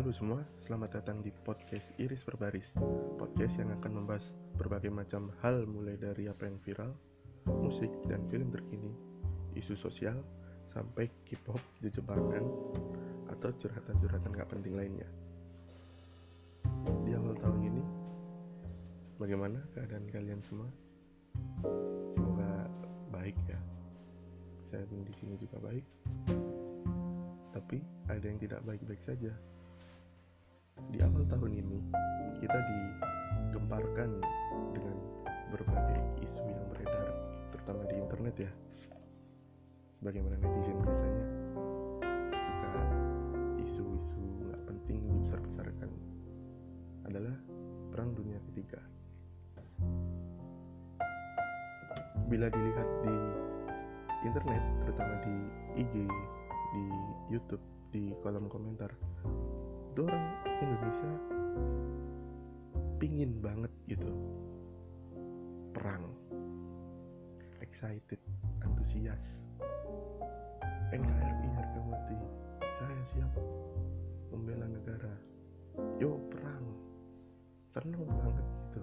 Halo semua, selamat datang di podcast Iris Berbaris Podcast yang akan membahas berbagai macam hal mulai dari apa yang viral, musik dan film terkini, isu sosial, sampai K-pop, jejebangan, atau curhatan-curhatan gak penting lainnya. Di awal tahun ini, bagaimana keadaan kalian semua? Semoga baik ya. Saya pun di sini juga baik. Tapi ada yang tidak baik-baik saja di awal tahun ini kita digemparkan dengan berbagai isu yang beredar terutama di internet ya. Sebagaimana netizen biasanya suka isu-isu nggak penting dibesar-besarkan adalah perang dunia ketiga. Bila dilihat di internet terutama di IG di YouTube di kolom komentar itu orang Indonesia pingin banget gitu. Perang. Excited antusias. NKRI harga mati. Saya siap membela negara. Yo perang. Seneng banget gitu.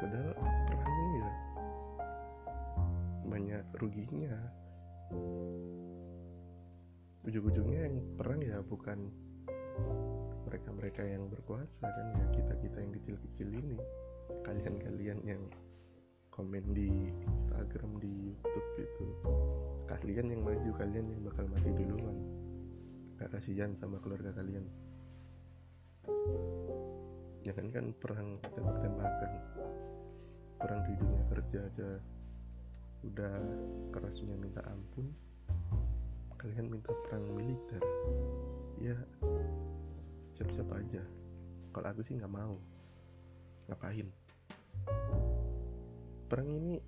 Padahal perang ini ya banyak ruginya. Ujung-ujungnya yang perang ya bukan mereka-mereka yang berkuasa kan ya kita-kita yang kecil-kecil ini. Kalian-kalian yang komen di Instagram di YouTube gitu kalian yang maju kalian yang bakal mati duluan. Gak kasihan sama keluarga kalian. Jangan kan perang tembak-tembakan perang di dunia kerja aja udah kerasnya minta ampun. Kalian minta perang militer. Ya siap-siap aja. Kalau aku sih nggak mau. Ngapain? Perang ini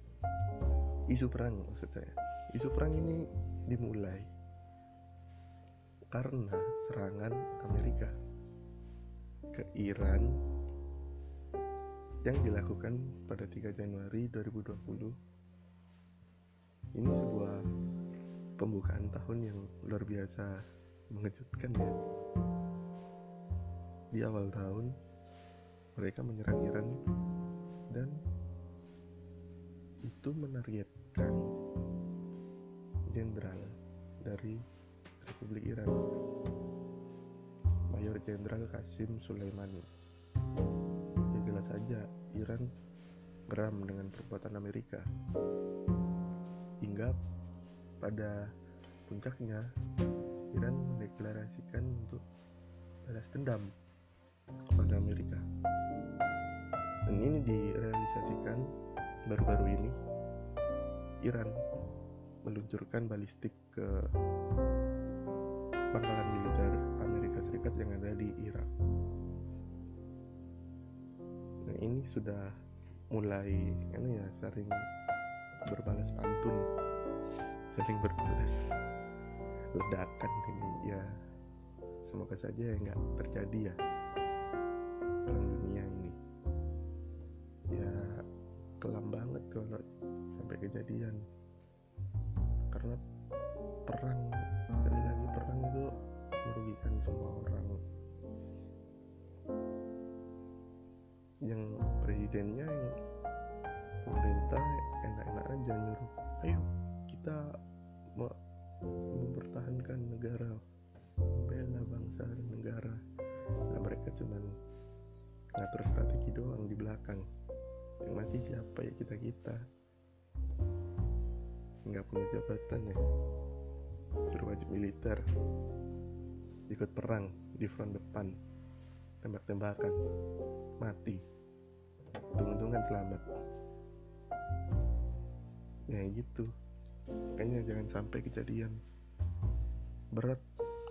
isu perang maksud saya. Isu perang ini dimulai karena serangan Amerika ke Iran yang dilakukan pada 3 Januari 2020 ini sebuah pembukaan tahun yang luar biasa mengejutkan ya di awal tahun mereka menyerang Iran dan itu menargetkan jenderal dari Republik Iran Mayor Jenderal Qasim Sulaiman ya jelas saja Iran geram dengan perbuatan Amerika. Hingga pada puncaknya Iran mendeklarasikan untuk balas dendam kepada Amerika. Dan ini direalisasikan baru-baru ini. Iran meluncurkan balistik ke pangkalan militer Amerika Serikat yang ada di Irak. Nah ini sudah mulai ini ya sering berbalas pantun. Sering berbalas ledakan ini. Ya semoga saja ya nggak terjadi ya perang dunia ini. Ya kelam banget kalau sampai kejadian ngatur strategi doang di belakang. Yang mati siapa ya kita kita? Nggak punya jabatan ya. Suruh wajib militer. Ikut perang di front depan. Tembak-tembakan. Mati. Untung-untungan selamat. Ya gitu. Makanya jangan sampai kejadian berat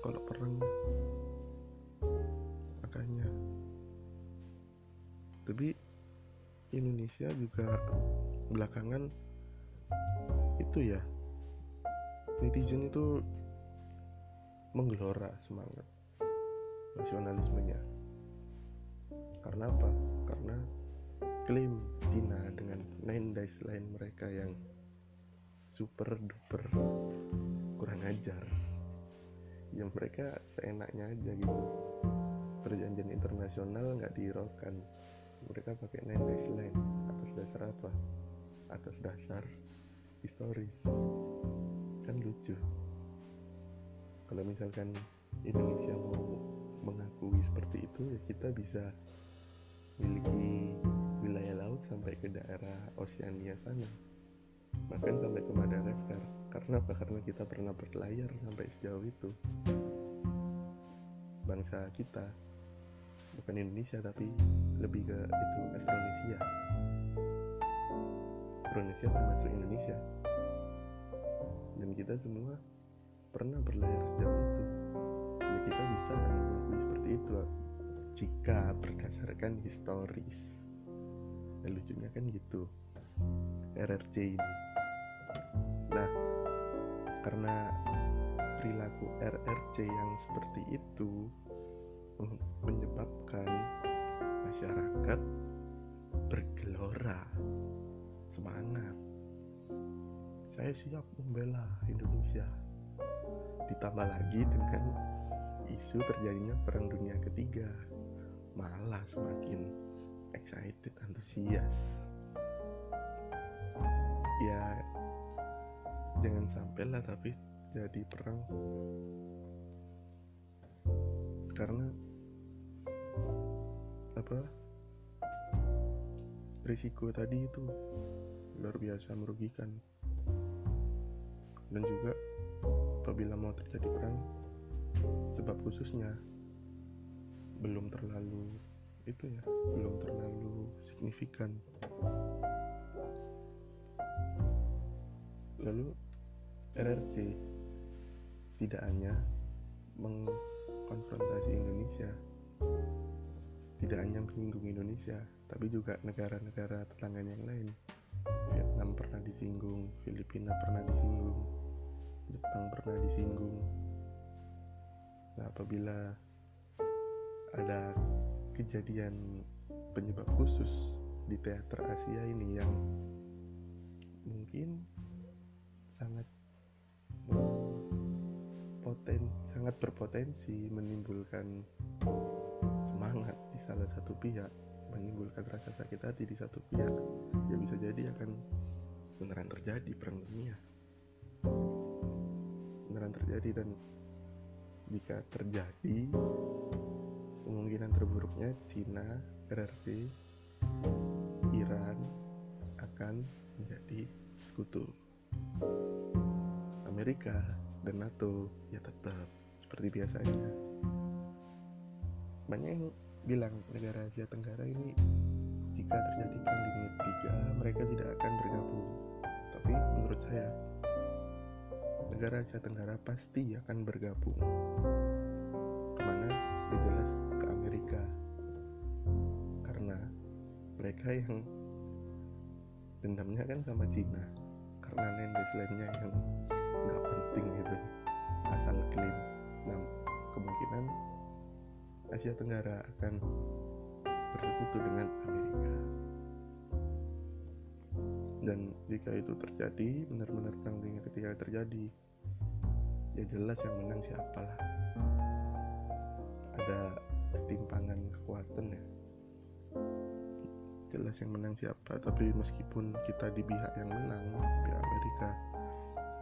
kalau perang. Makanya tapi Indonesia juga belakangan itu ya netizen itu menggelora semangat nasionalismenya. Karena apa? karena klaim Cina dengan nine days lain mereka yang super duper kurang ajar. Ya mereka seenaknya aja gitu. Perjanjian internasional nggak dihiraukan mereka pakai nine days line atas dasar apa? Atas dasar historis. Kan lucu. Kalau misalkan Indonesia mau mengakui seperti itu ya kita bisa memiliki wilayah laut sampai ke daerah Oseania sana. Bahkan sampai ke Madagaskar. Karena apa? Karena kita pernah berlayar sampai sejauh itu. Bangsa kita bukan Indonesia tapi lebih ke itu Austronesia Austronesia termasuk Indonesia. Dan kita semua pernah berlayar sejauh itu. Ya kita bisa mengakui seperti itu jika berdasarkan historis. Dan lucunya kan gitu RRC ini. Nah karena perilaku RRC yang seperti itu menyebabkan saya siap membela Indonesia. Ditambah lagi dengan isu terjadinya perang dunia ketiga. Malah semakin excited antusias. Ya jangan sampai lah tapi jadi perang. Karena apa? Risiko tadi itu luar biasa merugikan dan juga apabila mau terjadi perang sebab khususnya belum terlalu itu ya belum terlalu signifikan. Lalu RRC tidak hanya mengkonfrontasi Indonesia tidak hanya menyinggung Indonesia tapi juga negara-negara tetangga yang lain. Vietnam pernah disinggung Filipina pernah disinggung Jepang pernah disinggung. Nah apabila ada kejadian penyebab khusus di teater Asia ini yang mungkin sangat poten sangat berpotensi menimbulkan semangat di salah satu pihak menimbulkan rasa sakit hati di satu pihak ya bisa jadi akan beneran terjadi perang dunia beneran terjadi dan jika terjadi kemungkinan terburuknya Cina, RRC, Iran akan menjadi sekutu. Amerika dan NATO ya tetap seperti biasanya. Banyak yang bilang negara Asia Tenggara ini jika terjadi perang dunia ketiga mereka tidak akan bergabung. Tapi menurut saya negara Asia Tenggara pasti akan bergabung. Ke mana? Itu jelas ke Amerika. Karena mereka yang dendamnya kan sama Cina. Karena nendeslendnya yang nggak penting gitu asal klaim. Nah kemungkinan Asia Tenggara akan bersekutu dengan Amerika dan jika itu terjadi benar-benar perang dunia ketiga terjadi ya jelas yang menang siapa lah ada ketimpangan kekuatan ya. Jelas yang menang siapa tapi meskipun kita di pihak yang menang di Amerika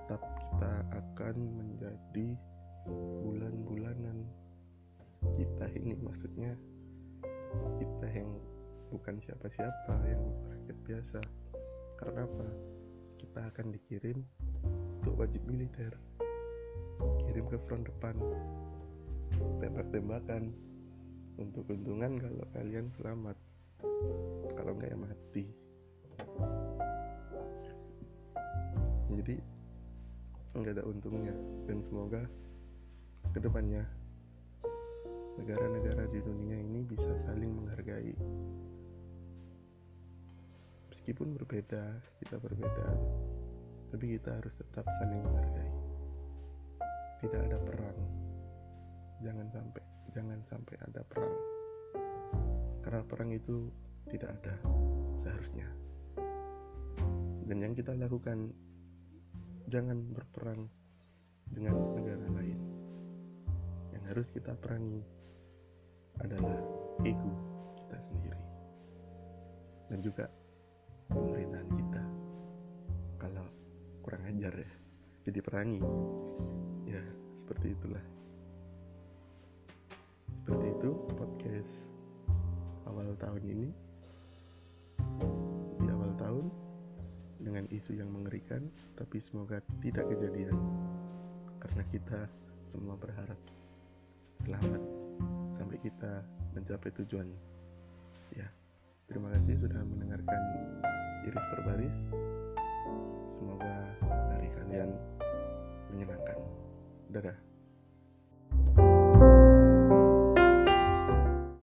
tetap kita akan menjadi bulan-bulanan. Kita ini maksudnya kita yang bukan siapa-siapa yang rakyat biasa karena apa? Kita akan dikirim untuk wajib militer. Kirim ke front depan. Tembak-tembakan. Untuk keuntungan kalau kalian selamat. Kalau nggak ya mati. Jadi nggak ada untungnya. Dan semoga ke depannya negara-negara di dunia ini bisa saling menghargai meskipun berbeda kita berbeda. Tapi kita harus tetap saling menghargai. Tidak ada perang. Jangan sampai jangan sampai ada perang. Karena perang itu tidak ada seharusnya. Dan yang kita lakukan jangan berperang dengan negara lain. Harus kita perangi adalah ego kita sendiri. Dan juga kurang ajar ya. Jadi perangi ya seperti itulah. Seperti itu podcast awal tahun ini. Di awal tahun dengan isu yang mengerikan tapi semoga tidak kejadian. Karena kita semua berharap selamat sampai kita mencapai tujuan. Ya terima kasih sudah mendengarkan iris berbaris semoga hari kalian menyenangkan. Dadah